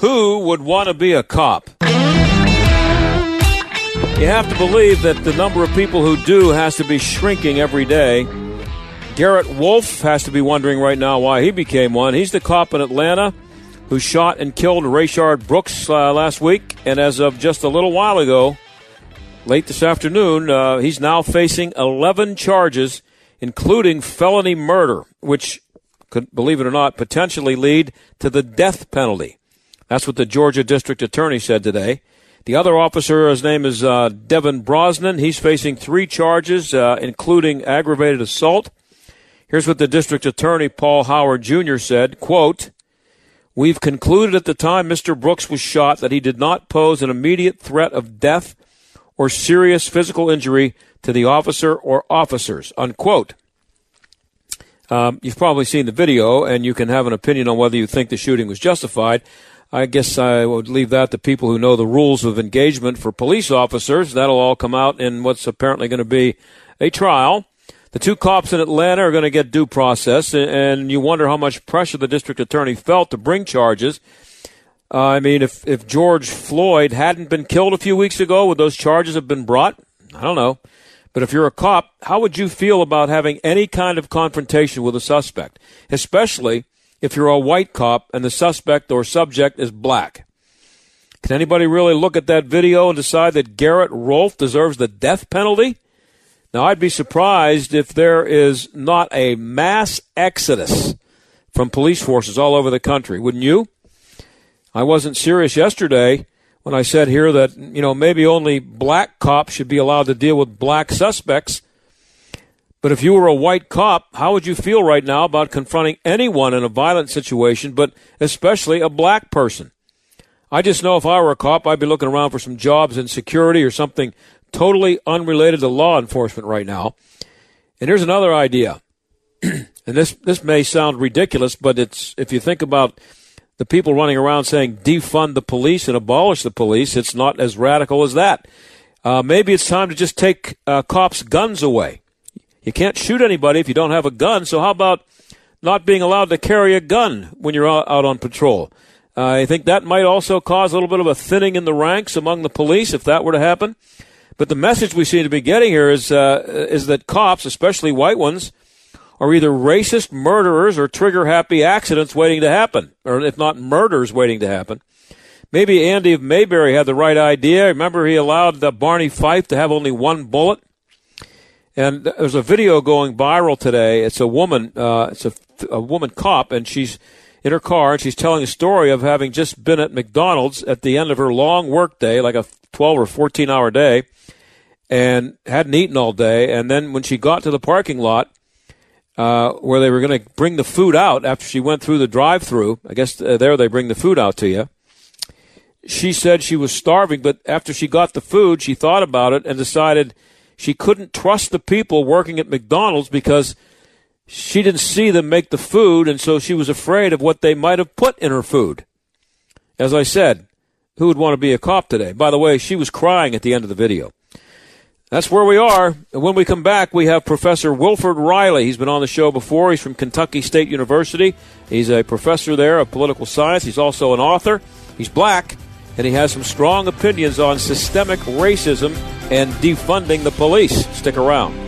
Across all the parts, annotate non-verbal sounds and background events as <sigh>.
Who would want to be a cop? You have to believe that the number of people who do has to be shrinking every day. Garrett Rolfe has to be wondering right now why he became one. He's the cop in Atlanta who shot and killed Rayshard Brooks uh, last week, and as of just a little while ago, late this afternoon, uh, he's now facing 11 charges, including felony murder, which could, believe it or not, potentially lead to the death penalty. That's what the Georgia District Attorney said today. The other officer, his name is uh, Devin Brosnan. He's facing three charges, uh, including aggravated assault. Here's what the District Attorney, Paul Howard Jr., said, quote, We've concluded at the time Mr. Brooks was shot that he did not pose an immediate threat of death or serious physical injury to the officer or officers, unquote. Um, you've probably seen the video, and you can have an opinion on whether you think the shooting was justified. I guess I would leave that to people who know the rules of engagement for police officers. That'll all come out in what's apparently going to be a trial. The two cops in Atlanta are going to get due process, and you wonder how much pressure the district attorney felt to bring charges. Uh, I mean, if, if George Floyd hadn't been killed a few weeks ago, would those charges have been brought? I don't know. But if you're a cop, how would you feel about having any kind of confrontation with a suspect, especially if you're a white cop and the suspect or subject is black? Can anybody really look at that video and decide that Garrett Rolfe deserves the death penalty? Now, I'd be surprised if there is not a mass exodus from police forces all over the country, wouldn't you? I wasn't serious yesterday when I said here that, you know, maybe only black cops should be allowed to deal with black suspects. But if you were a white cop, how would you feel right now about confronting anyone in a violent situation, but especially a black person? I just know if I were a cop, I'd be looking around for some jobs in security or something totally unrelated to law enforcement right now. And here's another idea. <clears throat> and this this may sound ridiculous, but it's if you think about the people running around saying defund the police and abolish the police, it's not as radical as that. Uh, maybe it's time to just take uh, cops' guns away. You can't shoot anybody if you don't have a gun. So how about not being allowed to carry a gun when you're out, on patrol? Uh, I think that might also cause a little bit of a thinning in the ranks among the police if that were to happen. But the message we seem to be getting here is uh, is that cops, especially white ones, are either racist murderers or trigger happy accidents waiting to happen, or if not murders waiting to happen. Maybe Andy of Mayberry had the right idea. Remember, he allowed Barney Fife to have only one bullet. And there's a video going viral today. It's a woman. Uh, it's a, a woman cop, and she's in her car, and she's telling a story of having just been at McDonald's at the end of her long work day, like a 12 or 14 hour day, and hadn't eaten all day. And then when she got to the parking lot uh, where they were going to bring the food out after she went through the drive through, I guess uh, there they bring the food out to you. She said she was starving, but after she got the food, she thought about it and decided she couldn't trust the people working at McDonald's because she didn't see them make the food, and so she was afraid of what they might have put in her food. As I said, who would want to be a cop today? By the way, she was crying at the end of the video. That's where we are. And when we come back, we have Professor Wilfred Reilly. He's been on the show before. He's from Kentucky State University. He's a professor there of political science. He's also an author. He's black, and he has some strong opinions on systemic racism and defunding the police. Stick around.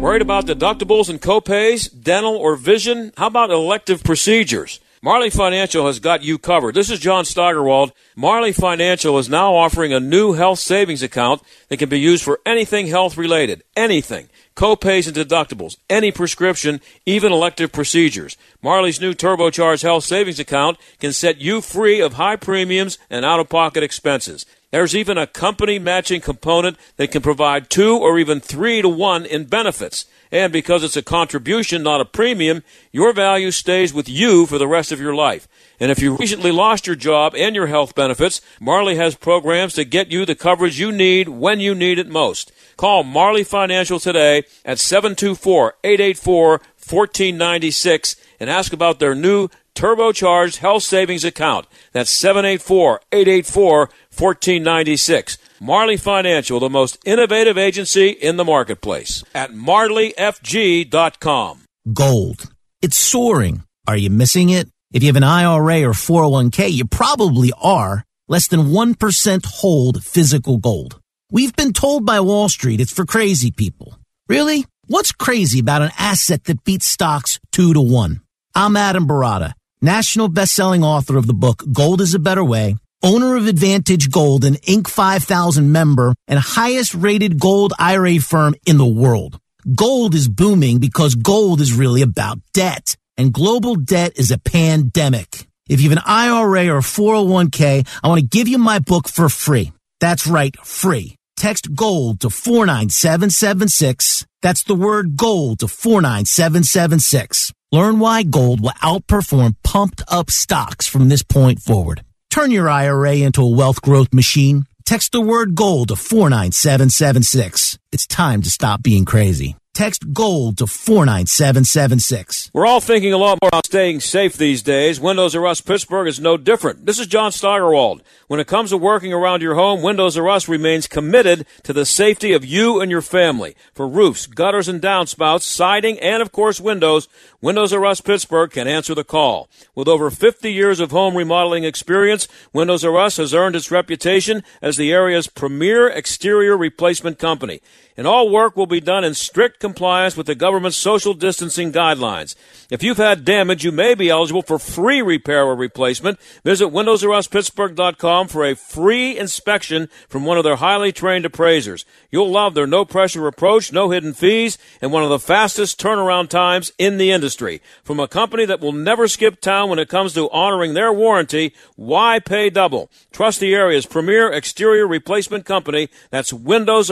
Worried about deductibles and copays, dental or vision? How about elective procedures? Marley Financial has got you covered. This is John Steigerwald. Marley Financial is now offering a new health savings account that can be used for anything health related. Anything. Copays and deductibles, any prescription, even elective procedures. Marley's new turbocharged health savings account can set you free of high premiums and out of pocket expenses. There's even a company matching component that can provide two or even three to one in benefits. And because it's a contribution, not a premium, your value stays with you for the rest of your life. And if you recently lost your job and your health benefits, Marley has programs to get you the coverage you need when you need it most. Call Marley Financial today at 724 884 1496 and ask about their new turbocharged health savings account. That's 784 884 1496. Marley Financial, the most innovative agency in the marketplace at marleyfg.com. Gold. It's soaring. Are you missing it? If you have an IRA or 401k, you probably are. Less than 1% hold physical gold. We've been told by Wall Street it's for crazy people. Really? What's crazy about an asset that beats stocks two to one? I'm Adam Baratta, national best-selling author of the book Gold is a Better Way owner of Advantage Gold, an Inc. 5000 member and highest rated gold IRA firm in the world. Gold is booming because gold is really about debt and global debt is a pandemic. If you have an IRA or 401k, I want to give you my book for free. That's right, free. Text gold to 49776. That's the word gold to 49776. Learn why gold will outperform pumped up stocks from this point forward. Turn your IRA into a wealth growth machine. Text the word gold to 49776. It's time to stop being crazy. Text GOLD to 49776. We're all thinking a lot more about staying safe these days. Windows R Us Pittsburgh is no different. This is John Steigerwald. When it comes to working around your home, Windows R Us remains committed to the safety of you and your family. For roofs, gutters and downspouts, siding, and of course windows, Windows R Us Pittsburgh can answer the call. With over 50 years of home remodeling experience, Windows R Us has earned its reputation as the area's premier exterior replacement company and all work will be done in strict compliance with the government's social distancing guidelines. If you've had damage, you may be eligible for free repair or replacement. Visit WindowsRUsPittsburgh.com for a free inspection from one of their highly trained appraisers. You'll love their no pressure approach, no hidden fees, and one of the fastest turnaround times in the industry. From a company that will never skip town when it comes to honoring their warranty, why pay double? Trust the area's premier exterior replacement company. That's Windows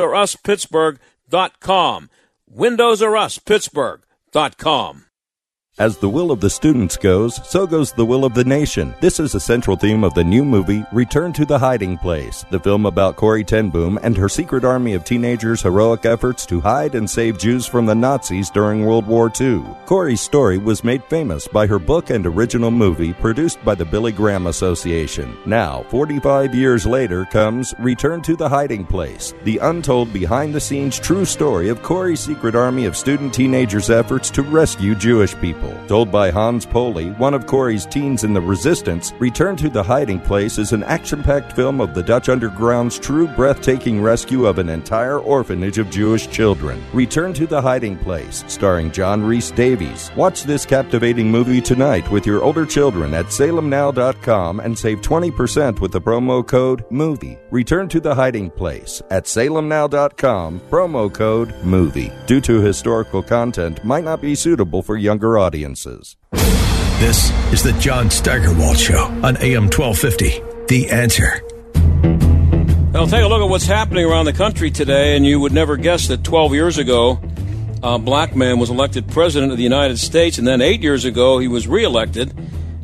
or As the will of the students goes, so goes the will of the nation. This is a central theme of the new movie, Return to the Hiding Place, the film about Corrie ten Boom and her secret army of teenagers' heroic efforts to hide and save Jews from the Nazis during World War II. Corrie's story was made famous by her book and original movie produced by the Billy Graham Association. Now, 45 years later, comes Return to the Hiding Place, the untold behind the scenes true story of Corrie's secret army of student teenagers' efforts to rescue Jewish people. Told by Hans Poley, one of Corrie's teens in the Resistance, Return to the Hiding Place is an action packed film of the Dutch Underground's true breathtaking rescue of an entire orphanage of Jewish children. Return to the Hiding Place, starring John Rhys Davies. Watch this captivating movie tonight with your older children at salemnow.com and save 20% with the promo code MOVIE. Return to the Hiding Place at salemnow.com, promo code MOVIE. Due to historical content, might not be suitable for younger audiences. This is the John Steigerwald Show on AM 1250. The answer. Now, take a look at what's happening around the country today, and you would never guess that 12 years ago, a black man was elected president of the United States, and then eight years ago, he was reelected.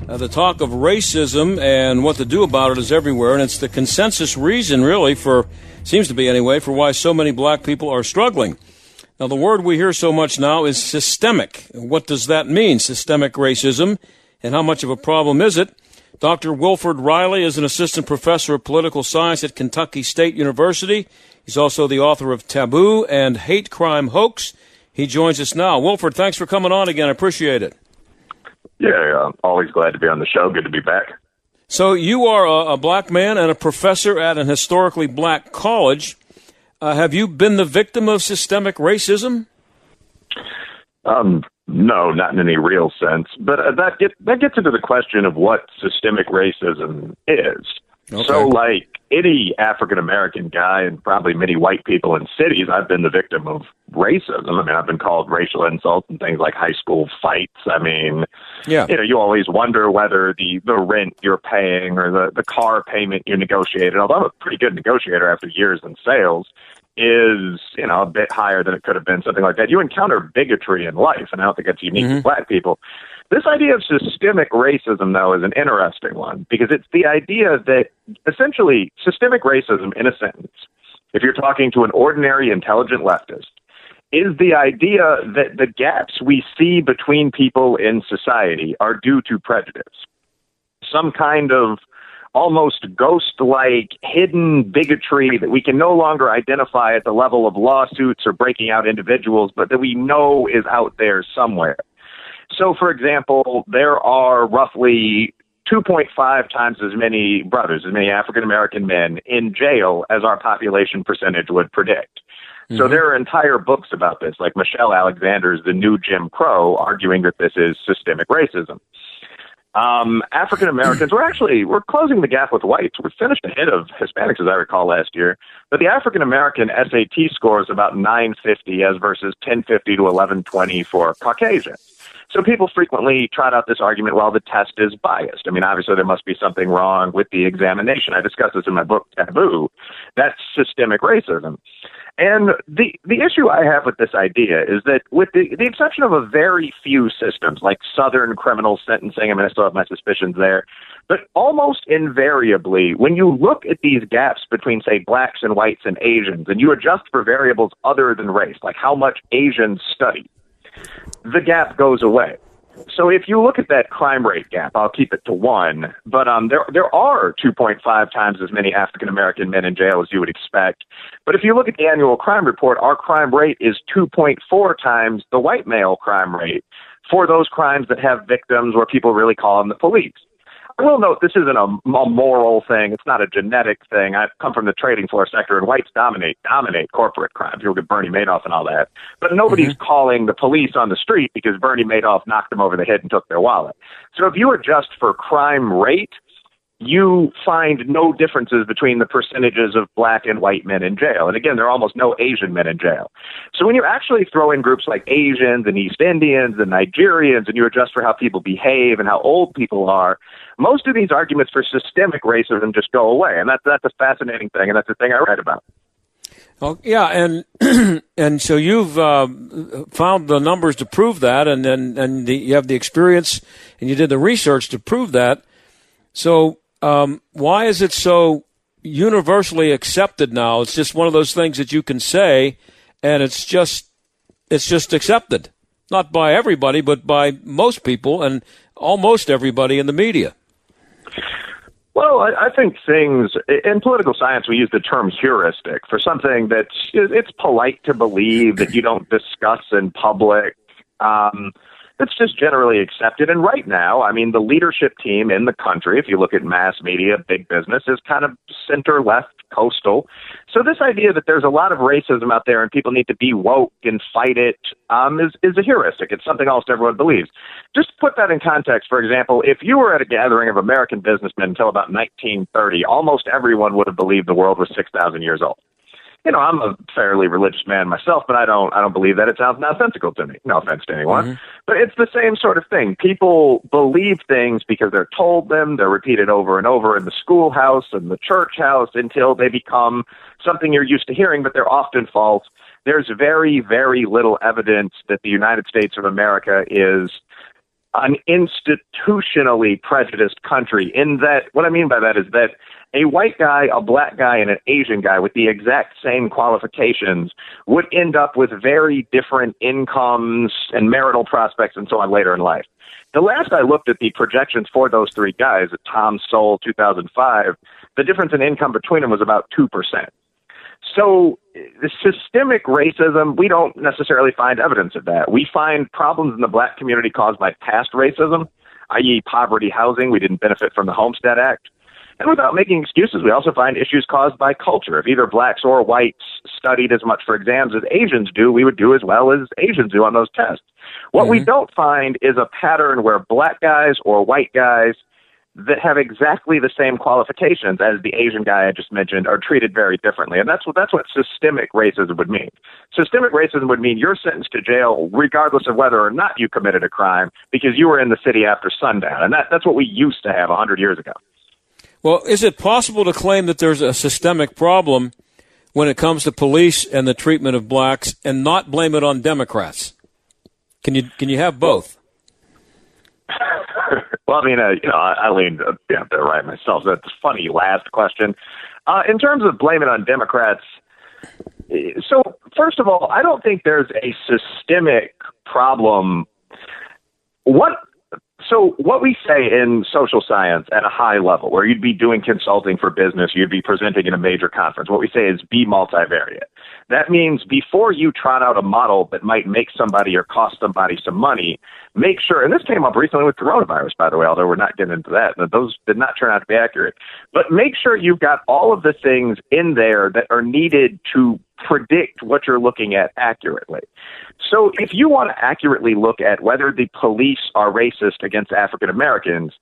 Uh, the talk of racism and what to do about it is everywhere, and it's the consensus reason, really, for, seems to be anyway, for why so many black people are struggling. Now, the word we hear so much now is systemic. What does that mean, systemic racism, and how much of a problem is it? Dr. Wilfred Reilly is an assistant professor of political science at Kentucky State University. He's also the author of Taboo and Hate Crime Hoax. He joins us now. Wilford, thanks for coming on again. I appreciate it. Yeah, uh, always glad to be on the show. Good to be back. So, you are a, a black man and a professor at an historically black college. Uh, have you been the victim of systemic racism? Um, no, not in any real sense. But uh, that get, that gets into the question of what systemic racism is. Okay. So, like, any African American guy and probably many white people in cities, I've been the victim of racism. I mean, I've been called racial insults and things like high school fights. I mean, yeah. you know, you always wonder whether the the rent you're paying or the the car payment you negotiated, although I'm a pretty good negotiator after years in sales, is you know a bit higher than it could have been. Something like that. You encounter bigotry in life, and I don't think that's unique Mm-hmm. to black people. This idea of systemic racism, though, is an interesting one because it's the idea that essentially systemic racism, in a sentence, if you're talking to an ordinary intelligent leftist, is the idea that the gaps we see between people in society are due to prejudice. Some kind of almost ghost like hidden bigotry that we can no longer identify at the level of lawsuits or breaking out individuals, but that we know is out there somewhere. So, for example, there are roughly 2.5 times as many brothers, as many African American men in jail as our population percentage would predict. So there are entire books about this, like Michelle Alexander's The New Jim Crow, arguing that this is systemic racism. Um, African Americans, we're actually we're closing the gap with whites. We're finished ahead of Hispanics, as I recall last year. But the African American SAT score is about 950 as versus 1050 to 1120 for Caucasians. So people frequently trot out this argument, well, the test is biased. I mean, obviously there must be something wrong with the examination. I discuss this in my book, Taboo. That's systemic racism. And the the issue I have with this idea is that, with the the exception of a very few systems like Southern criminal sentencing, I mean, I still have my suspicions there, but almost invariably, when you look at these gaps between, say, blacks and whites and Asians, and you adjust for variables other than race, like how much Asians study, the gap goes away. So if you look at that crime rate gap, I'll keep it to one. But um, there there are 2.5 times as many African American men in jail as you would expect. But if you look at the annual crime report, our crime rate is 2.4 times the white male crime rate for those crimes that have victims where people really call on the police. I will note this isn't a, a moral thing. It's not a genetic thing. I've come from the trading floor sector, and whites dominate dominate corporate crime. People get Bernie Madoff and all that, but nobody's mm-hmm. calling the police on the street because Bernie Madoff knocked them over the head and took their wallet. So if you adjust for crime rate, you find no differences between the percentages of black and white men in jail. And again, there are almost no Asian men in jail. So when you actually throw in groups like Asians and East Indians and Nigerians and you adjust for how people behave and how old people are, most of these arguments for systemic racism just go away. And that's, that's a fascinating thing, and that's the thing I write about. Oh, yeah, and <clears throat> and so you've uh, found the numbers to prove that, and and and the, you have the experience, and you did the research to prove that. So um, why is it so universally accepted now? It's just one of those things that you can say, and it's just it's just accepted, not by everybody, but by most people and almost everybody in the media. Well, I, I think things in political science we use the term heuristic for something that's it's polite to believe that you don't discuss in public. Um, it's just generally accepted. And right now, I mean, the leadership team in the country, if you look at mass media, big business, is kind of center left, coastal. So this idea that there's a lot of racism out there and people need to be woke and fight it um, is is a heuristic. It's something else everyone believes. Just to put that in context, for example, if you were at a gathering of American businessmen until about 1930, almost everyone would have believed the world was 6,000 years old you know, I'm a fairly religious man myself, but I don't I don't believe that it sounds nonsensical to me. No offense to anyone. Mm-hmm. But it's the same sort of thing. People believe things because they're told them, they're repeated over and over in the schoolhouse and the church house until they become something you're used to hearing, but they're often false. There's very, very little evidence that the United States of America is an institutionally prejudiced country in that what I mean by that is that a white guy, a black guy, and an Asian guy with the exact same qualifications would end up with very different incomes and marital prospects and so on later in life. The last I looked at the projections for those three guys at Tom Sowell 2005, the difference in income between them was about 2%. So, the systemic racism, we don't necessarily find evidence of that. We find problems in the black community caused by past racism, i.e., poverty housing. We didn't benefit from the Homestead Act. And without making excuses, we also find issues caused by culture. If either blacks or whites studied as much for exams as Asians do, we would do as well as Asians do on those tests. What we mm-hmm. don't find is a pattern where black guys or white guys that have exactly the same qualifications as the Asian guy I just mentioned are treated very differently. And that's what that's what systemic racism would mean. Systemic racism would mean you're sentenced to jail regardless of whether or not you committed a crime because you were in the city after sundown. And that, that's what we used to have 100 years ago. Well, is it possible to claim that there's a systemic problem when it comes to police and the treatment of blacks and not blame it on Democrats? Can you can you have both? <laughs> <laughs> well, I mean, uh, you know, I, I leaned uh, yeah, there right myself. That's a funny last question. Uh, in terms of blaming on Democrats, eh, so first of all, I don't think there's a systemic problem. What so what we say in social science at a high level, where you'd be doing consulting for business, you'd be presenting in a major conference, what we say is be multivariate. That means before you trot out a model that might make somebody or cost somebody some money, make sure, and this came up recently with coronavirus, by the way, although we're not getting into that, those did not turn out to be accurate. But make sure you've got all of the things in there that are needed to predict what you're looking at accurately. So if you want to accurately look at whether the police are racist against African Americans,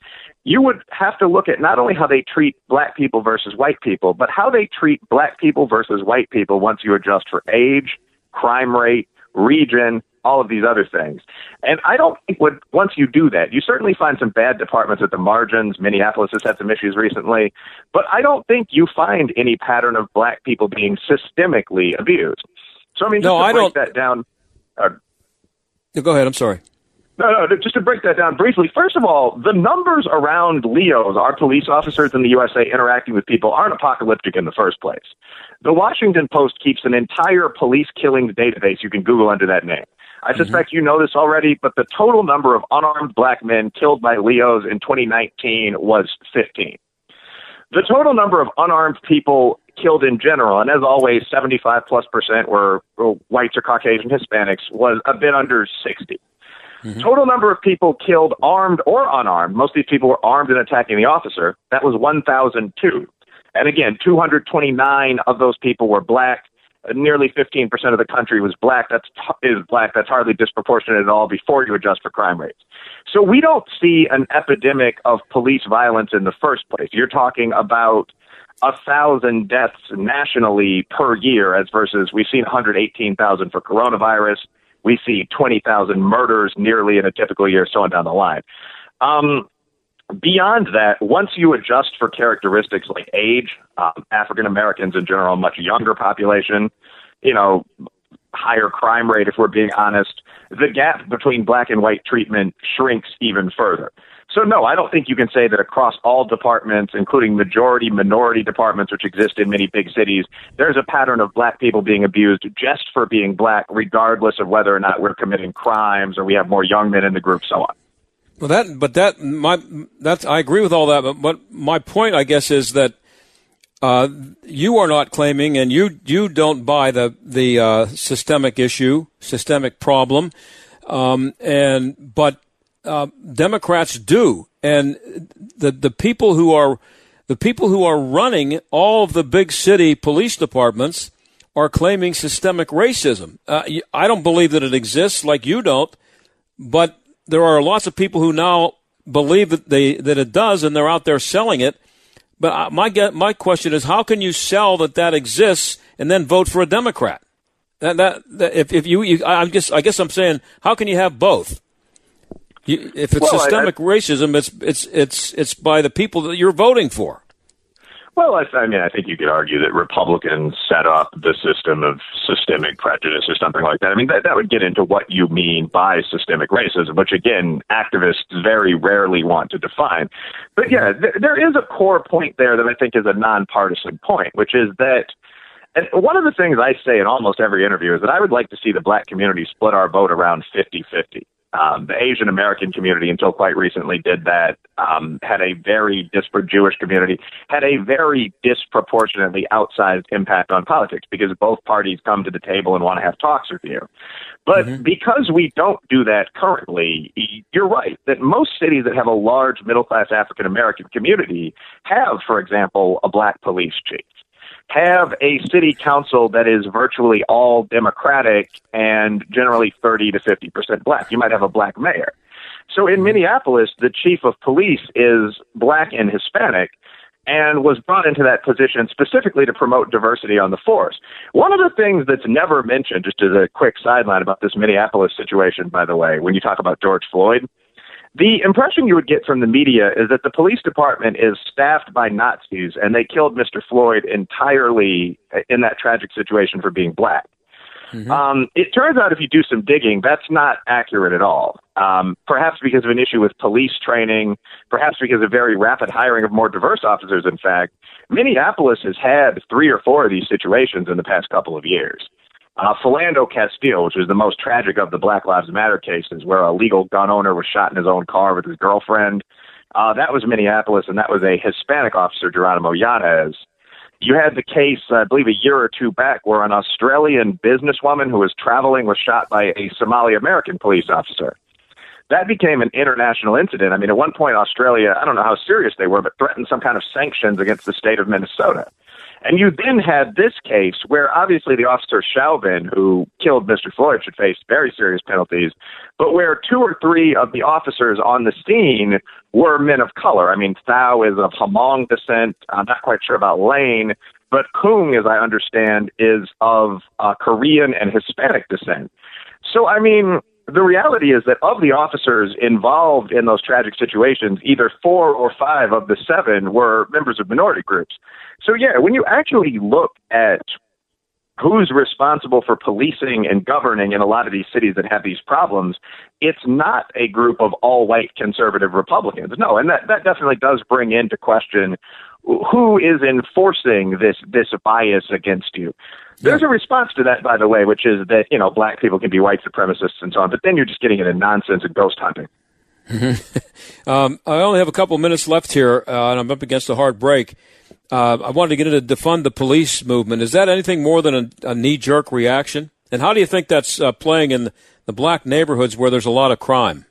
you would have to look at not only how they treat black people versus white people, but how they treat black people versus white people once you adjust for age, crime rate, region, all of these other things. And I don't think what, once you do that, you certainly find some bad departments at the margins. Minneapolis has had some issues recently, but I don't think you find any pattern of black people being systemically abused. So I mean, just no, to I break don't. that down. Uh, go ahead. I'm sorry. No, no, just to break that down briefly. First of all, the numbers around LEOs, our police officers in the USA interacting with people, aren't apocalyptic in the first place. The Washington Post keeps an entire police killings database you can Google under that name. I mm-hmm. suspect mm-hmm. you know this already, but the total number of unarmed black men killed by LEOs in 2019 was 15. The total number of unarmed people killed in general, and as always, 75 plus percent were whites or Caucasian Hispanics, was a bit under 60. Mm-hmm. Total number of people killed, armed or unarmed. Most of these people were armed and attacking the officer. That was 1,002. And again, 229 of those people were black. Nearly 15% of the country was black. That's is black. That's hardly disproportionate at all before you adjust for crime rates. So we don't see an epidemic of police violence in the first place. You're talking about a thousand deaths nationally per year, as versus we've seen 118,000 for coronavirus we see 20,000 murders nearly in a typical year, so on down the line. Um, beyond that, once you adjust for characteristics like age, um, African Americans in general, much younger population, you know, higher crime rate, if we're being honest, the gap between black and white treatment shrinks even further. So no, I don't think you can say that across all departments, including majority minority departments, which exist in many big cities, there's a pattern of black people being abused just for being black, regardless of whether or not we're committing crimes or we have more young men in the group, so on. Well, that, but that, my, that's, I agree with all that, but, but my point, I guess, is that uh, you are not claiming, and you you don't buy the the uh, systemic issue, systemic problem, um, and but uh, Democrats do, and the the people who are the people who are running all of the big city police departments are claiming systemic racism. Uh, I don't believe that it exists, like you don't, but there are lots of people who now believe that they that it does, and they're out there selling it. But my my question is, how can you sell that that exists and then vote for a Democrat? That, that, that if, if you, you, I guess I guess I'm saying, how can you have both? You, if it's well, systemic I, I, racism, it's it's it's it's by the people that you're voting for. Well, I, I mean, I think you could argue that Republicans set up the system of systemic prejudice or something like that. I mean, that, that would get into what you mean by systemic racism, which again, activists very rarely want to define. But yeah, mm-hmm. th- there is a core point there that I think is a nonpartisan point, which is that and one of the things I say in almost every interview is that I would like to see the black community split our vote around 50 50. Um, the Asian American community, until quite recently, did that. Um, had a very disparate Jewish community, had a very disproportionately outsized impact on politics because both parties come to the table and want to have talks with you. But mm-hmm. because we don't do that currently, you're right that most cities that have a large middle class African American community have, for example, a black police chief have a city council that is virtually all Democratic and generally 30 to 50 percent black. You might have a black mayor. So in mm-hmm. Minneapolis, the chief of police is black and Hispanic and was brought into that position specifically to promote diversity on the force. One of the things that's never mentioned, just as a quick sideline about this Minneapolis situation, by the way, when you talk about George Floyd, the impression you would get from the media is that the police department is staffed by Nazis and they killed Mr. Floyd entirely in that tragic situation for being black. Mm-hmm. Um, it turns out if you do some digging, that's not accurate at all. Um, perhaps because of an issue with police training, perhaps because of very rapid hiring of more diverse officers, in fact. Minneapolis has had three or four of these situations in the past couple of years. Uh, Philando Castile, which was the most tragic of the Black Lives Matter cases, where a legal gun owner was shot in his own car with his girlfriend. Uh, that was Minneapolis, and that was a Hispanic officer, Jeronimo Yanez. You had the case, I believe, a year or two back, where an Australian businesswoman who was traveling was shot by a Somali American police officer. That became an international incident. I mean, at one point, Australia, I don't know how serious they were, but threatened some kind of sanctions against the state of Minnesota. And you then had this case where obviously the officer Chauvin, who killed Mr. Floyd, should face very serious penalties, but where two or three of the officers on the scene were men of color. I mean, Thao is of Hmong descent. I'm not quite sure about Lane, but Kueng, as I understand, is of uh, Korean and Hispanic descent. So, I mean, the reality is that of the officers involved in those tragic situations, either four or five of the seven were members of minority groups. So, yeah, when you actually look at who's responsible for policing and governing in a lot of these cities that have these problems, it's not a group of all white conservative Republicans. No, and that, that definitely does bring into question who is enforcing this this bias against you. There's a response to that, by the way, which is that you know black people can be white supremacists and so on, but then you're just getting into nonsense and ghost hunting. <laughs> um, I only have a couple minutes left here, uh, and I'm up against a hard break. Uh, I wanted to get into defund the police movement. Is that anything more than a, a knee jerk reaction? And how do you think that's uh, playing in the black neighborhoods where there's a lot of crime?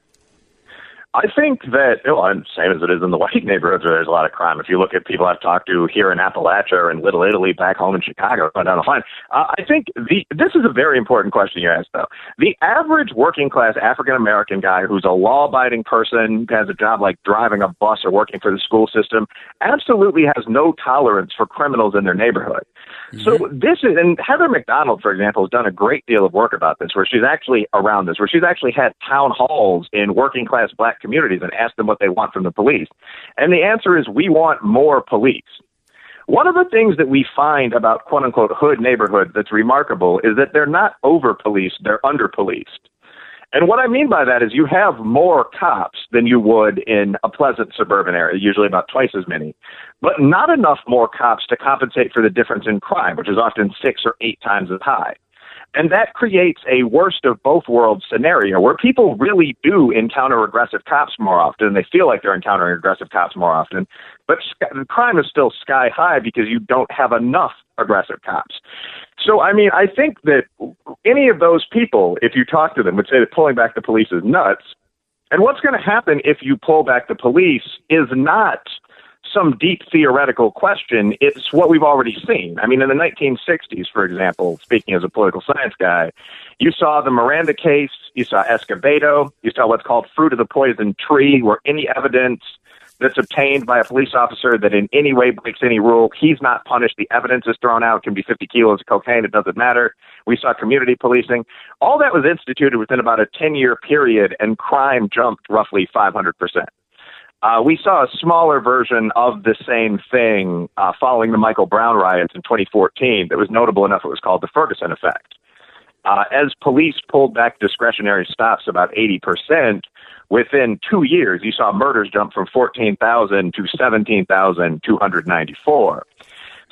I think that, well, same as it is in the <laughs> white neighborhoods where there's a lot of crime. If you look at people I've talked to here in Appalachia or in Little Italy, back home in Chicago, down the line, uh, I think the this is a very important question you asked, though. The average working class African American guy who's a law abiding person, has a job like driving a bus or working for the school system, absolutely has no tolerance for criminals in their neighborhood. Mm-hmm. So this is, and Heather Mac Donald, for example, has done a great deal of work about this, where she's actually around this, where she's actually had town halls in working class black communities and asked them what they want from the police. And the answer is we want more police. One of the things that we find about quote unquote hood neighborhoods that's remarkable is that they're not over policed, they're under policed. And what I mean by that is you have more cops than you would in a pleasant suburban area, usually about twice as many, but not enough more cops to compensate for the difference in crime, which is often six or eight times as high. And that creates a worst of both worlds scenario where people really do encounter aggressive cops more often. They feel like they're encountering aggressive cops more often. But the crime is still sky high because you don't have enough aggressive cops. So, I mean, I think that any of those people, if you talk to them, would say that pulling back the police is nuts. And what's going to happen if you pull back the police is not some deep theoretical question. It's what we've already seen. I mean, in the 1960s, for example, speaking as a political science guy, you saw the Miranda case, you saw Escobedo, you saw what's called fruit of the poison tree, where any evidence that's obtained by a police officer that in any way breaks any rule, he's not punished. The evidence is thrown out. It can be 50 kilos of cocaine. It doesn't matter. We saw community policing. All that was instituted within about a 10 year period, and crime jumped roughly 500%. Uh, we saw a smaller version of the same thing uh, following the Michael Brown riots in 2014 that was notable enough it was called the Ferguson effect. Uh, as police pulled back discretionary stops about 80%, within two years, you saw murders jump from 14,000 to 17,294.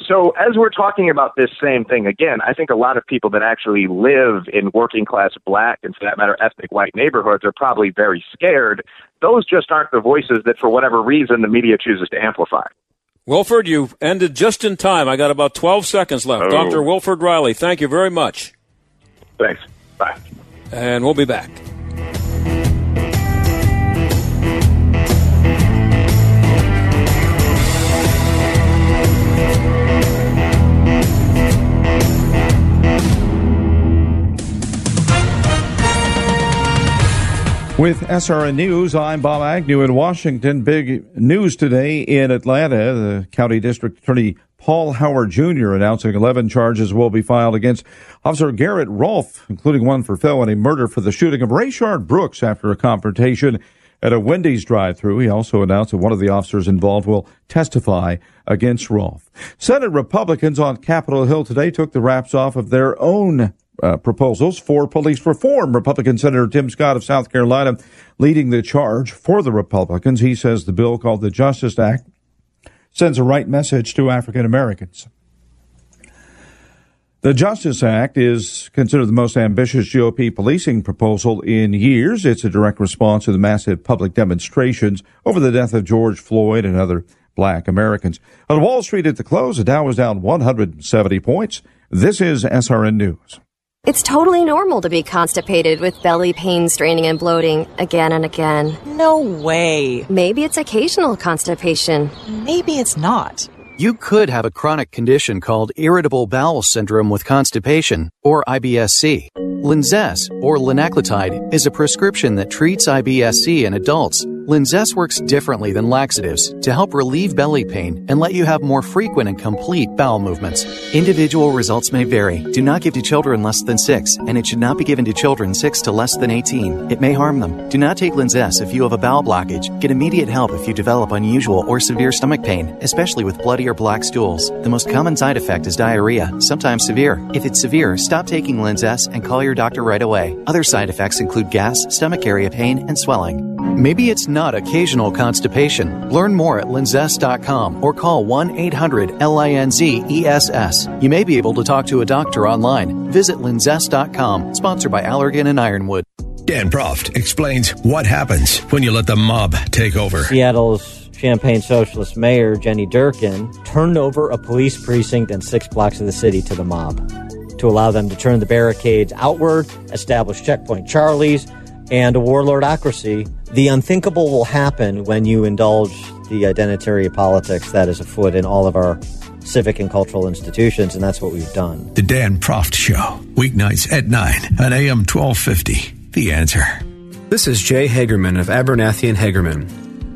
So, as we're talking about this same thing again, I think a lot of people that actually live in working class black and, for that matter, ethnic white neighborhoods are probably very scared. Those just aren't the voices that, for whatever reason, the media chooses to amplify. Wilfred, you ended just in time. I got about 12 seconds left. Oh. Dr. Wilfred Reilly, thank you very much. Thanks. Bye. And we'll be back. With SRN News, I'm Bob Agnew in Washington. Big news today in Atlanta. The County District Attorney Paul Howard Jr. announcing 11 charges will be filed against Officer Garrett Rolfe, including one for felony murder for the shooting of Rayshard Brooks after a confrontation at a Wendy's drive-through. He also announced that one of the officers involved will testify against Rolfe. Senate Republicans on Capitol Hill today took the wraps off of their own uh, proposals for police reform. Republican Senator Tim Scott of South Carolina leading the charge for the Republicans. He says the bill called the Justice Act sends a right message to African Americans. The Justice Act is considered the most ambitious GOP policing proposal in years. It's a direct response to the massive public demonstrations over the death of George Floyd and other black Americans. On Wall Street at the close, the Dow was down 170 points. This is SRN News. It's totally normal to be constipated with belly pain, straining, and bloating again and again. No way. Maybe it's occasional constipation. Maybe it's not. You could have a chronic condition called irritable bowel syndrome with constipation, or IBS-C. Linzess, or linaclotide, is a prescription that treats IBS-C in adults Linzess works differently than laxatives to help relieve belly pain and let you have more frequent and complete bowel movements. Individual results may vary. Do not give to children less than 6, and it should not be given to children 6 to less than 18. It may harm them. Do not take Linzess if you have a bowel blockage. Get immediate help if you develop unusual or severe stomach pain, especially with bloody or black stools. The most common side effect is diarrhea, sometimes severe. If it's severe, stop taking Linzess and call your doctor right away. Other side effects include gas, stomach area pain, and swelling. Maybe it's not occasional constipation. Learn more at linzess.com or call 1 800 LINZESS. You may be able to talk to a doctor online. Visit linzess.com, sponsored by Allergan and Ironwood. Dan Proft explains what happens when you let the mob take over. Seattle's Champagne Socialist Mayor Jenny Durkan turned over a police precinct and six blocks of the city to the mob to allow them to turn the barricades outward, establish checkpoint Charlies, and a warlordocracy the unthinkable will happen when you indulge the identitary politics that is afoot in all of our civic and cultural institutions, and that's what we've done. The Dan Proft Show, weeknights at 9 on AM 1250. The answer. This is Jay Hagerman of Abernathy and Hagerman.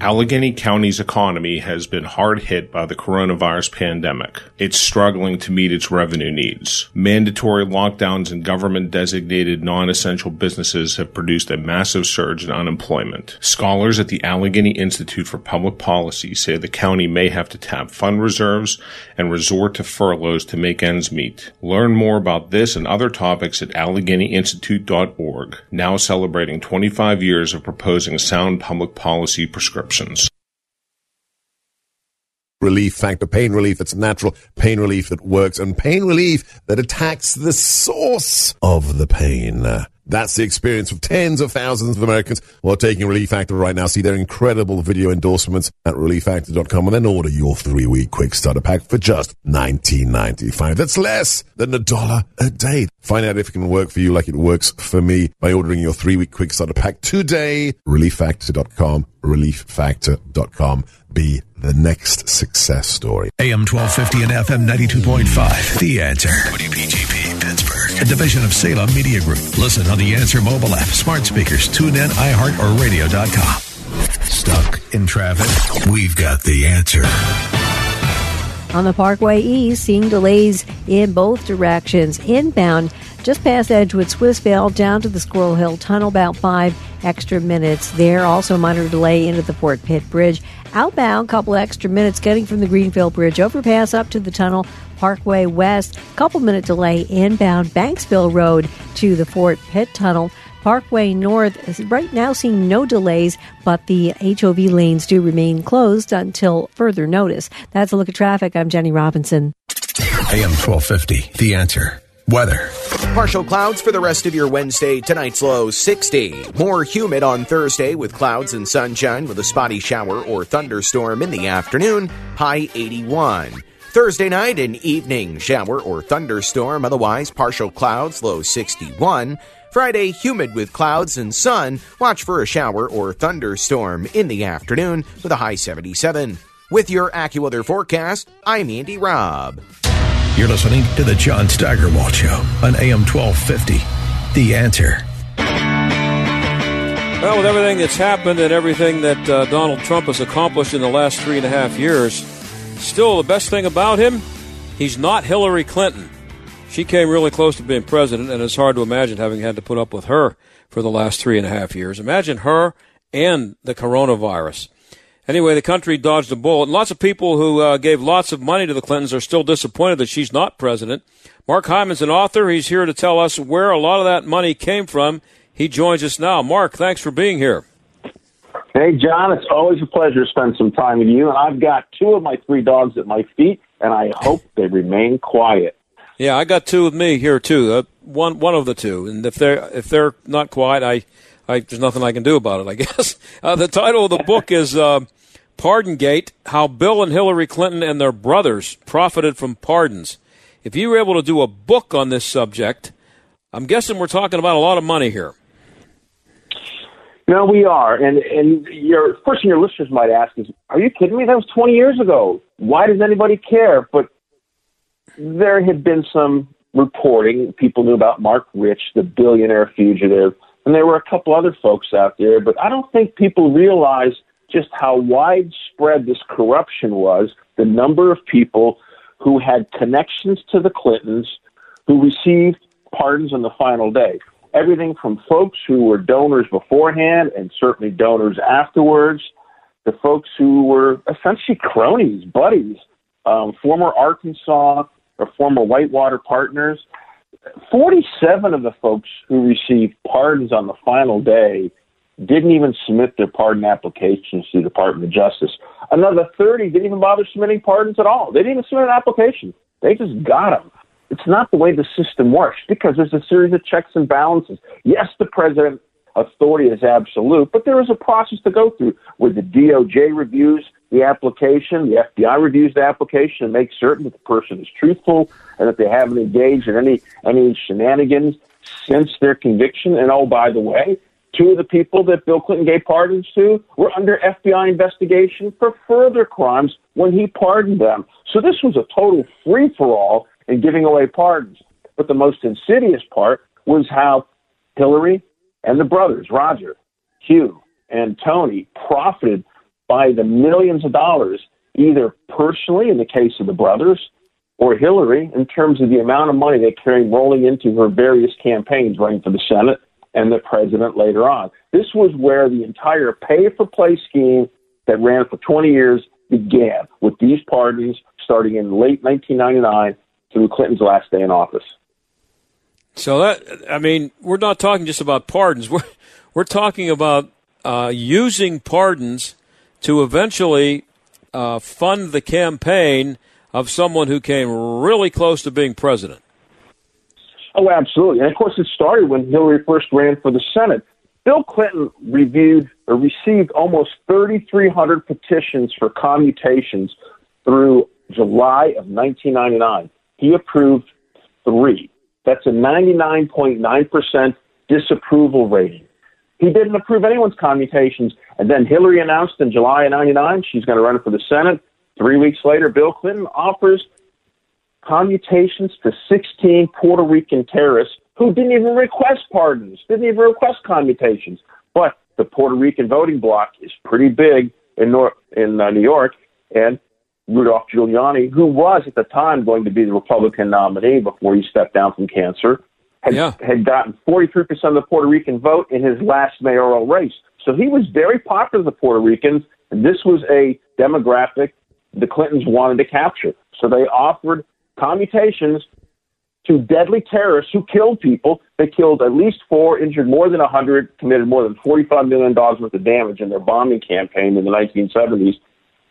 Allegheny County's economy has been hard hit by the coronavirus pandemic. It's struggling to meet its revenue needs. Mandatory lockdowns and government designated non-essential businesses have produced a massive surge in unemployment. Scholars at the Allegheny Institute for Public Policy say the county may have to tap fund reserves and resort to furloughs to make ends meet. Learn more about this and other topics at AlleghenyInstitute.org, now celebrating 25 years of proposing sound public policy prescriptions prescriptions. Relief factor, pain relief that's natural, pain relief that works, and pain relief that attacks the source of the pain. That's the experience of tens of thousands of Americans who are taking Relief Factor right now. See their incredible video endorsements at relieffactor.com and then order your three week quick starter pack for just $19.95. That's less than a dollar a day. Find out if it can work for you like it works for me by ordering your three week quick starter pack today. Relieffactor.com, relieffactor.com. Be the next success story. AM 1250 and FM 92.5. The answer. Pittsburgh. A division of Salem Media Group. Listen on the Answer mobile app, smart speakers, tune in, iHeart, or radio.com. Stuck in traffic? We've got the answer. On the Parkway East, seeing delays in both directions. Inbound, just past Edgewood Swissvale, down to the Squirrel Hill Tunnel, about five extra minutes there. Also, minor delay into the Fort Pitt Bridge. Outbound, couple extra minutes getting from the Greenfield Bridge overpass up to the tunnel. Parkway West, couple minute delay inbound Banksville Road to the Fort Pitt Tunnel. Parkway North is right now seeing no delays, but the HOV lanes do remain closed until further notice. That's a look at traffic. I'm Jenny Robinson. AM 1250, The Answer. Weather. Partial clouds for the rest of your Wednesday. Tonight's low 60. More humid on Thursday with clouds and sunshine with a spotty shower or thunderstorm in the afternoon. High 81. Thursday night an evening, shower or thunderstorm, otherwise partial clouds, low 61. Friday, humid with clouds and sun. Watch for a shower or thunderstorm in the afternoon with a high 77. With your AccuWeather forecast, I'm Andy Robb. You're listening to the John Steigerwald Show on AM 1250. The answer. Well, with everything that's happened and everything that uh, Donald Trump has accomplished in the last three and a half years, still the best thing about him, he's not Hillary Clinton. She came really close to being president, and it's hard to imagine having had to put up with her for the last three and a half years. Imagine her and the coronavirus. Anyway, the country dodged a bullet, and lots of people who uh, gave lots of money to the Clintons are still disappointed that she's not president. Mark Hyman's an author. He's here to tell us where a lot of that money came from. He joins us now. Mark, thanks for being here. Hey, John, it's always a pleasure to spend some time with you. And I've got two of my three dogs at my feet, and I hope they remain quiet. Yeah, I got two with me here too. Uh, one one of the two, and if they're if they're not quiet, I, I there's nothing I can do about it. I <laughs> guess uh, the title of the book is uh, Pardongate: How Bill and Hillary Clinton and their brothers profited from pardons. If you were able to do a book on this subject, I'm guessing we're talking about a lot of money here. No, we are, and and your first thing your listeners might ask is, "Are you kidding me? That was 20 years ago. Why does anybody care?" But there had been some reporting. People knew about Marc Rich, the billionaire fugitive, and there were a couple other folks out there. But I don't think people realized just how widespread this corruption was. The number of people who had connections to the Clintons who received pardons on the final day everything from folks who were donors beforehand and certainly donors afterwards to folks who were essentially cronies, buddies, um, former Arkansas or former Whitewater partners. 47 of the folks who received pardons on the final day didn't even submit their pardon applications to the Department of Justice. Another 30 didn't even bother submitting pardons at all. They didn't even submit an application. They just got them. It's not the way the system works because there's a series of checks and balances. Yes, the president authority is absolute, but there is a process to go through where the DOJ reviews the application, the FBI reviews the application and makes certain that the person is truthful and that they haven't engaged in any any shenanigans since their conviction. And oh, by the way, two of the people that Bill Clinton gave pardons to were under FBI investigation for further crimes when he pardoned them. So this was a total free for all and giving away pardons. But the most insidious part was how Hillary and the brothers, Roger, Hugh, and Tony, profited by the millions of dollars, either personally in the case of the brothers or Hillary in terms of the amount of money they carried rolling into her various campaigns running for the Senate and the president later on. This was where the entire pay for play scheme that ran for 20 years began with these pardons starting in late 1999 through Clinton's last day in office. So that I mean, we're not talking just about pardons. We're we're talking about uh, using pardons to eventually uh, fund the campaign of someone who came really close to being president. Oh, absolutely. And of course, it started when Hillary first ran for the Senate. Bill Clinton reviewed or received almost 3,300 petitions for commutations through July of 1999. He approved three. That's a 99.9% disapproval rating. He didn't approve anyone's commutations. And then Hillary announced in July of 99 she's going to run for the Senate. Three weeks later, Bill Clinton offers commutations to 16 Puerto Rican terrorists who didn't even request pardons, didn't even request commutations. But the Puerto Rican voting bloc is pretty big in, Nor- in uh, New York, and Rudolph Giuliani, who was at the time going to be the Republican nominee before he stepped down from cancer, had, yeah. had gotten 43% of the Puerto Rican vote in his last mayoral race. So he was very popular with the Puerto Ricans, and this was a demographic the Clintons wanted to capture. So they offered commutations to deadly terrorists who killed people. They killed at least four, injured more than 100, committed more than $45 million worth of damage in their bombing campaign in the 1970s,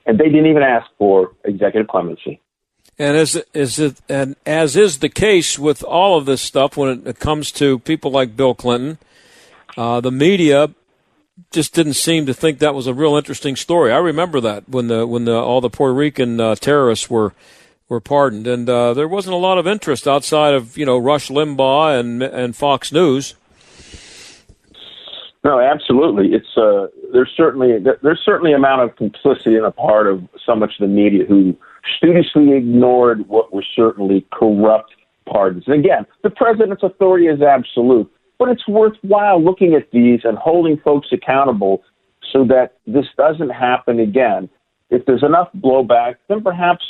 and they didn't even ask for executive clemency. And as is it, and as is the case with all of this stuff, when it comes to people like Bill Clinton, uh, the media just didn't seem to think that was a real interesting story. I remember that when the when the, all the Puerto Rican uh, terrorists were were pardoned, and uh, there wasn't a lot of interest outside of you know Rush Limbaugh and and Fox News. No, absolutely. It's uh, there's certainly there's certainly amount of complicity in a part of so much of the media who studiously ignored what were certainly corrupt pardons. And again, the president's authority is absolute, but it's worthwhile looking at these and holding folks accountable so that this doesn't happen again. If there's enough blowback, then perhaps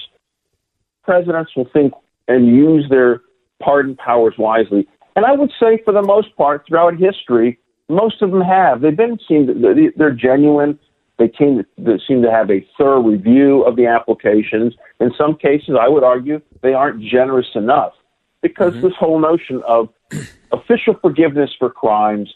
presidents will think and use their pardon powers wisely. And I would say, for the most part, throughout history, most of them have. They've been seen they're genuine. They seem they seem to have a thorough review of the applications. In some cases, I would argue they aren't generous enough because mm-hmm. this whole notion of official forgiveness for crimes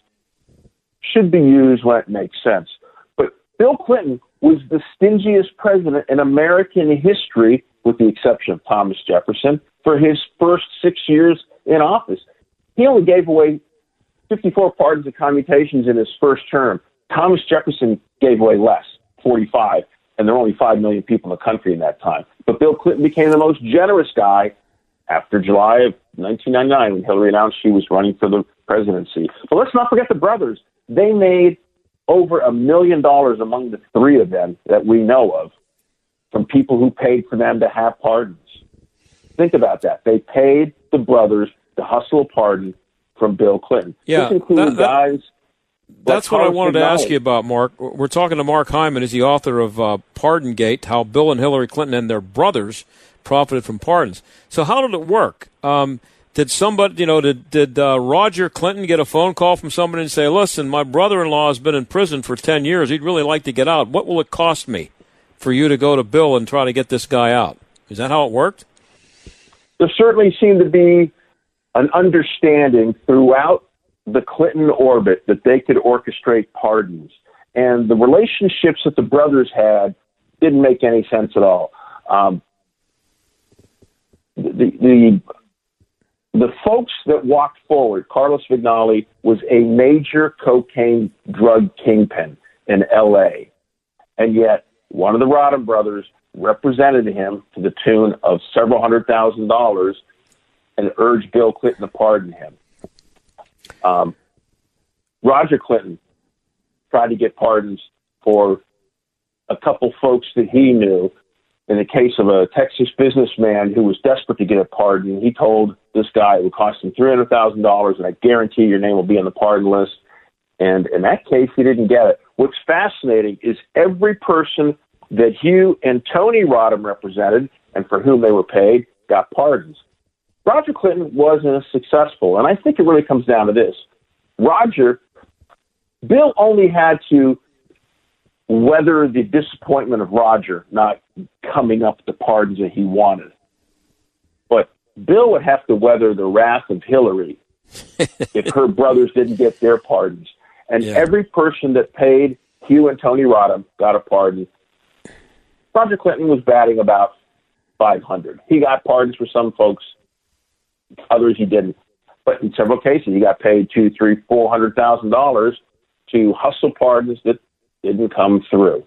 should be used when it makes sense. But Bill Clinton was the stingiest president in American history, with the exception of Thomas Jefferson, for his first six years in office. He only gave away 54 pardons and commutations in his first term. Thomas Jefferson gave away less, 45, and there were only 5 million people in the country in that time. But Bill Clinton became the most generous guy after July of 1999 when Hillary announced she was running for the presidency. But let's not forget the brothers. They made over a million dollars among the three of them that we know of from people who paid for them to have pardons. Think about that. They paid the brothers to hustle a pardon from Bill Clinton. Yeah, this included that, that, guys. That's what I wanted to ask you about, Mark. We're talking to Mark Hyman. He's the author of uh, Pardongate, how Bill and Hillary Clinton and their brothers profited from pardons. So how did it work? Um, did somebody, you know, did, did uh, Roger Clinton get a phone call from somebody and say, listen, my brother-in-law has been in prison for 10 years. He'd really like to get out. What will it cost me for you to go to Bill and try to get this guy out? Is that how it worked? There certainly seemed to be an understanding throughout the Clinton orbit that they could orchestrate pardons. And the relationships that the brothers had didn't make any sense at all. Um, the, the the folks that walked forward, Carlos Vignali was a major cocaine drug kingpin in L.A., and yet one of the Rodham brothers represented him to the tune of several hundred thousand dollars and urged Bill Clinton to pardon him. Um, Roger Clinton tried to get pardons for a couple folks that he knew. In the case of a Texas businessman who was desperate to get a pardon, he told this guy it would cost him three hundred thousand dollars, and I guarantee your name will be on the pardon list. And in that case, he didn't get it. What's fascinating is every person that Hugh and Tony Rodham represented, and for whom they were paid, got pardons. Roger Clinton wasn't as successful. And I think it really comes down to this. Roger, Bill only had to weather the disappointment of Roger not coming up with the pardons that he wanted. But Bill would have to weather the wrath of Hillary <laughs> if her brothers didn't get their pardons. And yeah. every person that paid Hugh and Tony Rodham got a pardon. Roger Clinton was batting about 500. He got pardons for some folks Others he didn't. But in several cases, he got paid two, three, four hundred thousand dollars to hustle pardons that didn't come through.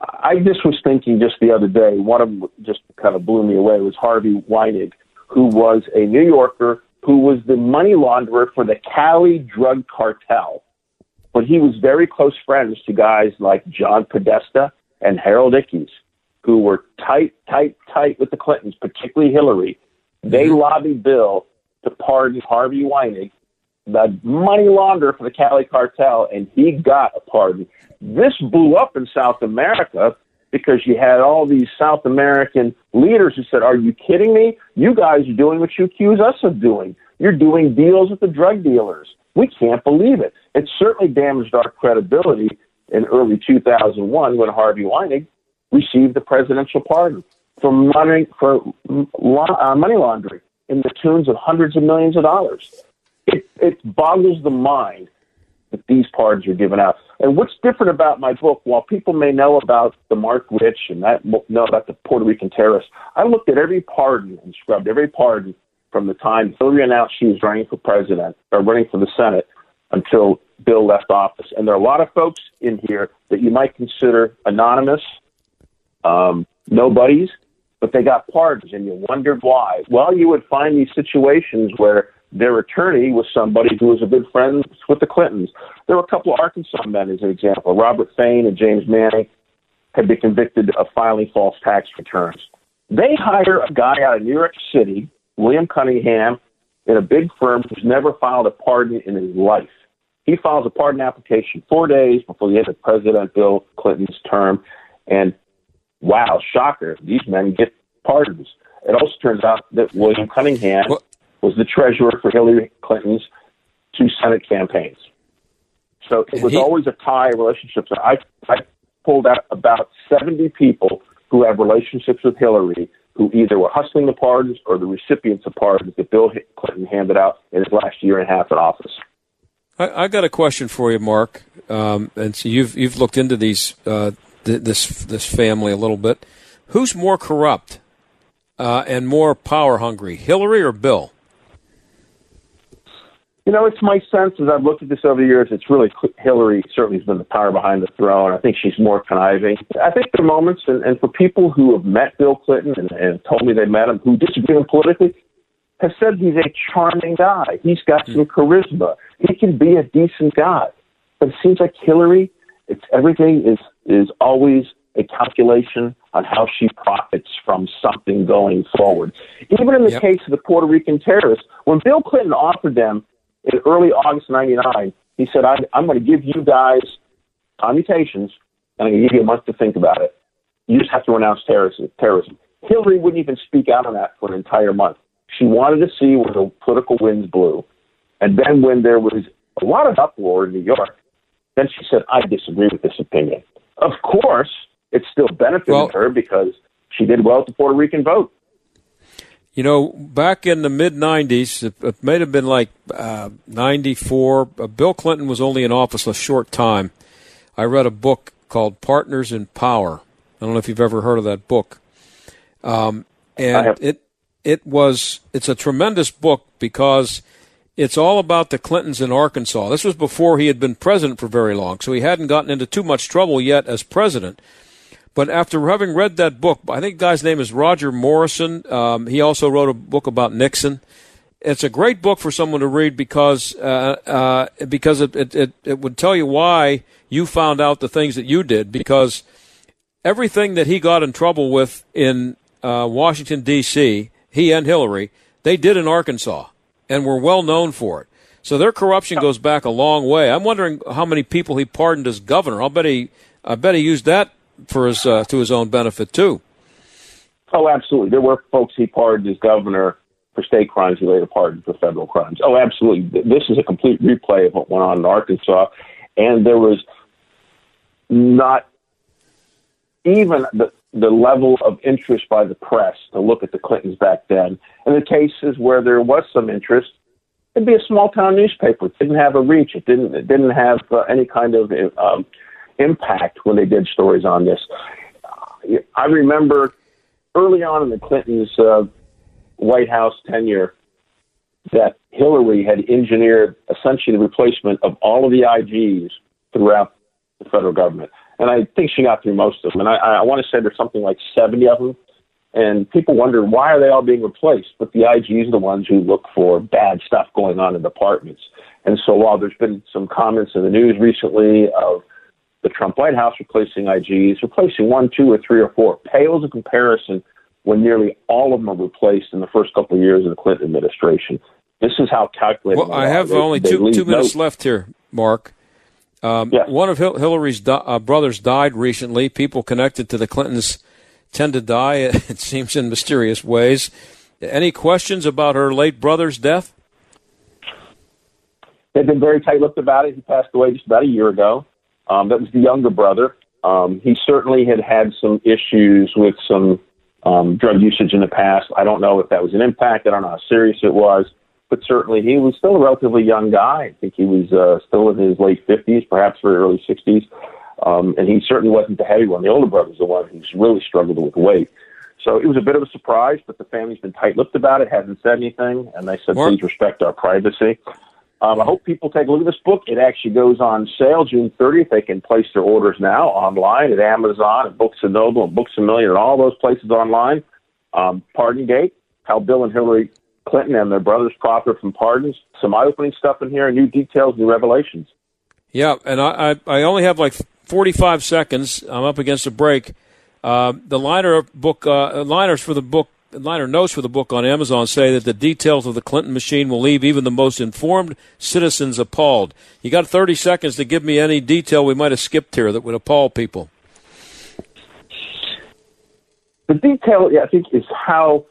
I just was thinking just the other day, one of them just kind of blew me away was Harvey Weinig, who was a New Yorker who was the money launderer for the Cali drug cartel. But he was very close friends to guys like John Podesta and Harold Ickes, who were tight, tight, tight with the Clintons, particularly Hillary. They mm-hmm. lobbied Bill to pardon Harvey Weinig, the money launderer for the Cali cartel, and he got a pardon. This blew up in South America because you had all these South American leaders who said, Are you kidding me? You guys are doing what you accuse us of doing. You're doing deals with the drug dealers. We can't believe it. It certainly damaged our credibility in early 2001 when Harvey Weinig received the presidential pardon for money for uh, money laundering in the tunes of hundreds of millions of dollars. It, it boggles the mind that these pardons are given out. And what's different about my book, while people may know about the Marc Rich and that know about the Puerto Rican terrorists, I looked at every pardon and scrubbed every pardon from the time Hillary announced she was running for president or running for the Senate until Bill left office. And there are a lot of folks in here that you might consider anonymous, um, nobodies, but they got pardons, and you wondered why. Well, you would find these situations where their attorney was somebody who was a good friend with the Clintons. There were a couple of Arkansas men, as an example. Robert Fain and James Manning had been convicted of filing false tax returns. They hire a guy out of New York City, William Cunningham, in a big firm who's never filed a pardon in his life. He files a pardon application four days before the end of President Bill Clinton's term, and wow, shocker, these men get pardons. It also turns out that William Cunningham was the treasurer for Hillary Clinton's two Senate campaigns. So it was always a tie relationship. So I, I pulled out about 70 people who have relationships with Hillary who either were hustling the pardons or the recipients of pardons that Bill Clinton handed out in his last year and a half in office. I, I got a question for you, Mark. Um, and so you've you've looked into these uh, th- this this family a little bit. Who's more corrupt uh, and more power hungry, Hillary or Bill? You know, it's my sense as I've looked at this over the years, it's really Hillary certainly has been the power behind the throne. I think she's more conniving. I think there are moments, and, and for people who have met Bill Clinton and, and told me they met him, who disagree with him politically, have said he's a charming guy. He's got some charisma. He can be a decent guy. But it seems like Hillary, it's everything is is always a calculation on how she profits from something going forward. Even in the yep. case of the Puerto Rican terrorists, when Bill Clinton offered them in early August 99, he said, I, I'm going to give you guys commutations, and I'm going to give you a month to think about it. You just have to renounce terrorism. terrorism. Hillary wouldn't even speak out on that for an entire month. She wanted to see where the political winds blew. And then when there was a lot of uproar in New York, then she said, I disagree with this opinion. Of course, it still benefited well, her because she did well with the Puerto Rican vote. You know, back in the mid 90s, it, it may have been like uh, 94, uh, Bill Clinton was only in office a short time. I read a book called Partners in Power. I don't know if you've ever heard of that book. Um, and it it was it's a tremendous book because it's all about the Clintons in Arkansas. This was before he had been president for very long, so he hadn't gotten into too much trouble yet as president. But after having read that book, I think the guy's name is Roger Morrison. Um, he also wrote a book about Nixon. It's a great book for someone to read because uh, uh, because it, it, it, it would tell you why you found out the things that you did because everything that he got in trouble with in uh, Washington D.C. he and Hillary they did in Arkansas and were well known for it. So their corruption goes back a long way. I'm wondering how many people he pardoned as governor. I'll bet he I bet he used that for his uh, to his own benefit too. Oh, absolutely. There were folks he pardoned as governor for state crimes. He later pardoned for federal crimes. Oh, absolutely. This is a complete replay of what went on in Arkansas, and there was not even the the level of interest by the press to look at the Clintons back then. And the cases where there was some interest, it'd be a small town newspaper. It didn't have a reach. It didn't it didn't have uh, any kind of um, impact when they did stories on this. I remember early on in the Clintons' uh, White House tenure that Hillary had engineered essentially the replacement of all of the IGs throughout the federal government. And I think she got through most of them. And I, I want to say there's something like 70 of them. And people wonder why are they all being replaced? But the IGs are the ones who look for bad stuff going on in departments. And so while there's been some comments in the news recently of the Trump White House replacing IGs, replacing one, two, or three or four pales in comparison when nearly all of them are replaced in the first couple of years of the Clinton administration. This is how calculated. Well, I have only two two minutes left here, Mark. Um, yes. One of Hillary's do- uh, brothers died recently. People connected to the Clintons tend to die, <laughs> it seems, in mysterious ways. Any questions about her late brother's death? They've been very tight-lipped about it. He passed away just about a year ago. Um, that was the younger brother. Um, he certainly had had some issues with some um, drug usage in the past. I don't know if that was an impact. I don't know how serious it was. But certainly he was still a relatively young guy. I think he was uh, still in his late 50s, perhaps very early 60s. Um, and he certainly wasn't the heavy one. The older brother was the one who's really struggled with weight. So it was a bit of a surprise, but the family's been tight-lipped about it, hasn't said anything, and they said, Mark? please respect our privacy. Um, I hope people take a look at this book. It actually goes on sale June 30th. They can place their orders now online at Amazon, at Books and Noble, and Books a Million, and all those places online. Um, Pardongate, how Bill and Hillary Clinton and their brothers profited from pardons. Some eye-opening stuff in here, new details, new revelations. Yeah, and I, I, I only have like 45 seconds. I'm up against a break. Uh, the liner book, uh, liners for the book, liner notes for the book on Amazon say that the details of the Clinton machine will leave even the most informed citizens appalled. You got 30 seconds to give me any detail we might have skipped here that would appall people. The detail, yeah, I think, is how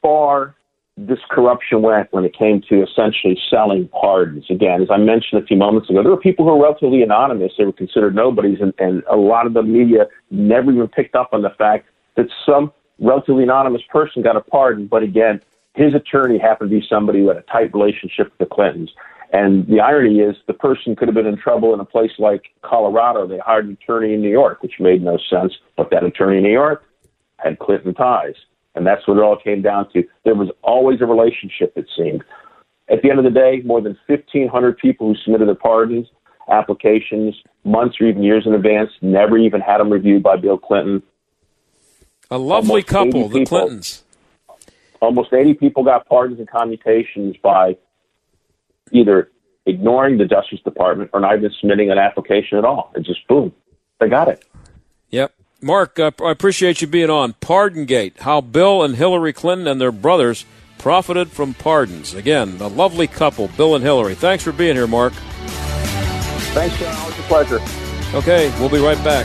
far this corruption went when it came to essentially selling pardons. Again, as I mentioned a few moments ago, there were people who were relatively anonymous. They were considered nobodies, and, and a lot of the media never even picked up on the fact that some relatively anonymous person got a pardon. But again, his attorney happened to be somebody who had a tight relationship with the Clintons. And the irony is, the person could have been in trouble in a place like Colorado. They hired an attorney in New York, which made no sense. But that attorney in New York had Clinton ties. And that's what it all came down to. There was always a relationship, it seemed. At the end of the day, more than 1,500 people who submitted their pardons, applications, months or even years in advance, never even had them reviewed by Bill Clinton. A lovely Almost couple, 80 the people. Clintons. Almost 80 people got pardons and commutations by either ignoring the Justice Department or not even submitting an application at all. It just boom, they got it. Yep. Mark, uh, I appreciate you being on. Pardongate, how Bill and Hillary Clinton and their brothers profited from pardons. Again, a lovely couple, Bill and Hillary. Thanks for being here, Mark. Thanks, John. Always a pleasure. Okay, we'll be right back.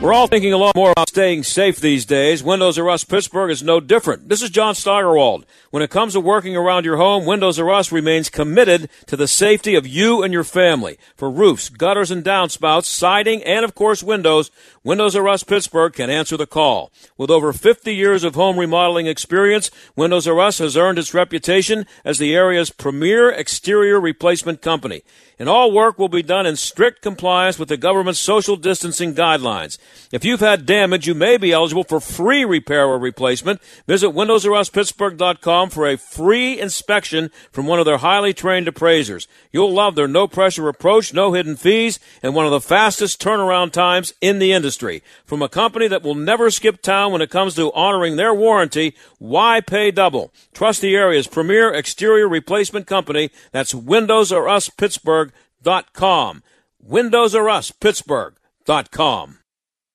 We're all thinking a lot more about staying safe these days. Windows R Us Pittsburgh is no different. This is John Steigerwald. When it comes to working around your home, Windows R Us remains committed to the safety of you and your family. For roofs, gutters and downspouts, siding, and of course windows, Windows R Us Pittsburgh can answer the call. With over 50 years of home remodeling experience, Windows R Us has earned its reputation as the area's premier exterior replacement company. And all work will be done in strict compliance with the government's social distancing guidelines. If you've had damage, you may be eligible for free repair or replacement. Visit WindowsRUsPittsburgh.com for a free inspection from one of their highly trained appraisers. You'll love their no pressure approach, no hidden fees, and one of the fastest turnaround times in the industry. From a company that will never skip town when it comes to honoring their warranty, why pay double? Trust the area's premier exterior replacement company. That's Windows R Us Pittsburgh.com. Windows R Us Pittsburgh.com.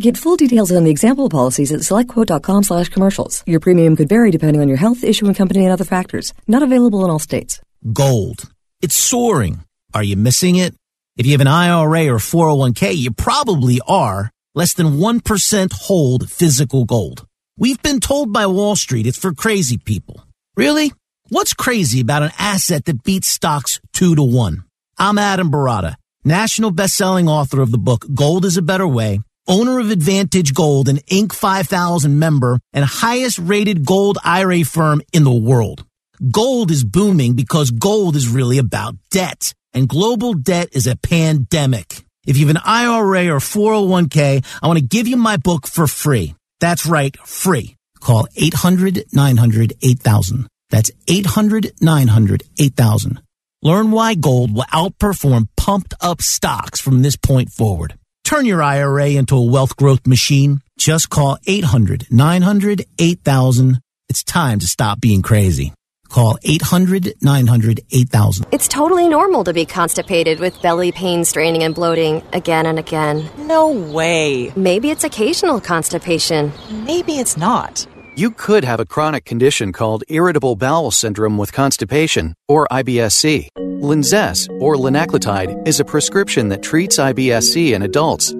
Get full details on the example policies at selectquote.com slash commercials. Your premium could vary depending on your health, issuing company, and other factors. Not available in all states. Gold. It's soaring. Are you missing it? If you have an IRA or 401k, you probably are. Less than 1% hold physical gold. We've been told by Wall Street it's for crazy people. Really? What's crazy about an asset that beats stocks two to one? I'm Adam Baratta, national best-selling author of the book Gold is a Better Way, owner of Advantage Gold, an Inc. 5000 member, and highest rated gold IRA firm in the world. Gold is booming because gold is really about debt, and global debt is a pandemic. If you have an IRA or 401k, I want to give you my book for free. That's right, free. Call 800 900 8000. That's 800 900 8000. Learn why gold will outperform pumped up stocks from this point forward. Turn your IRA into a wealth growth machine. Just call 800 900 8000. It's time to stop being crazy. Call 800 900 8000. It's totally normal to be constipated with belly pain, straining, and bloating again and again. No way. Maybe it's occasional constipation. Maybe it's not. You could have a chronic condition called irritable bowel syndrome with constipation, or IBS-C. Linzess, or linaclotide, is a prescription that treats IBS-C in adults.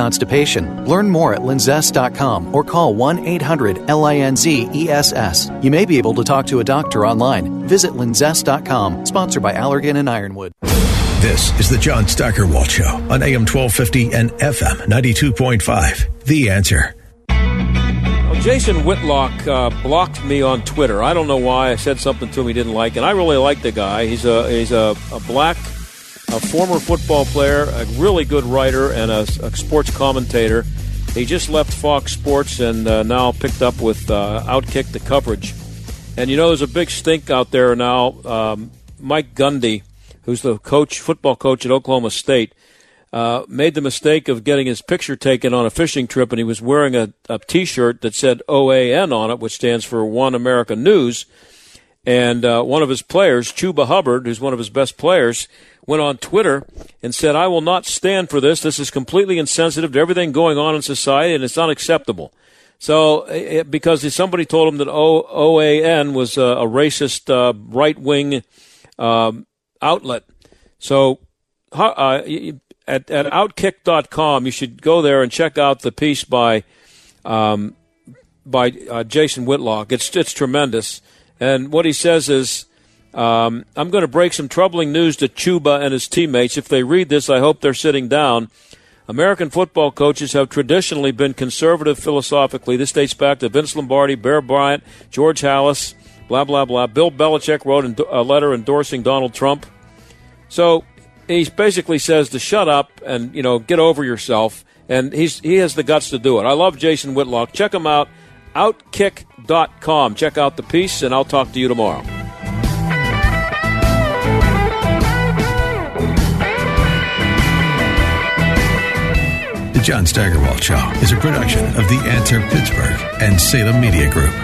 constipation. Learn more at linzess.com or call 1 800 LINZESS. You may be able to talk to a doctor online. Visit linzess.com, sponsored by Allergan and Ironwood. This is the John Steigerwald Show on AM 1250 and FM 92.5. The answer. Jason Whitlock uh, blocked me on Twitter. I don't know why. I said something to him he didn't like, and I really like the guy. He's a he's a, a black a former football player, a really good writer, and a, a sports commentator. He just left Fox Sports and uh, now picked up with uh, Outkick the coverage. And you know, there's a big stink out there now. Um, Mike Gundy, who's the coach, football coach at Oklahoma State, uh, made the mistake of getting his picture taken on a fishing trip, and he was wearing a a T-shirt that said OAN on it, which stands for One America News. And uh, one of his players, Chuba Hubbard, who's one of his best players, went on Twitter and said, I will not stand for this. This is completely insensitive to everything going on in society, and it's unacceptable. So, it, because somebody told him that o- OAN was a, a racist, uh, right wing um, outlet. So, uh, at, at Outkick.com, you should go there and check out the piece by um, by uh, Jason Whitlock. It's it's tremendous. And what he says is, um, I'm going to break some troubling news to Chuba and his teammates. If they read this, I hope they're sitting down. American football coaches have traditionally been conservative philosophically. This dates back to Vince Lombardi, Bear Bryant, George Halas, blah, blah, blah. Bill Belichick wrote a letter endorsing Donald Trump. So he basically says to shut up and, you know, get over yourself. And he's, he has the guts to do it. I love Jason Whitlock. Check him out, outkick.com. Check out the piece, and I'll talk to you tomorrow. The John Steigerwald Show is a production of The Answer Pittsburgh and Salem Media Group.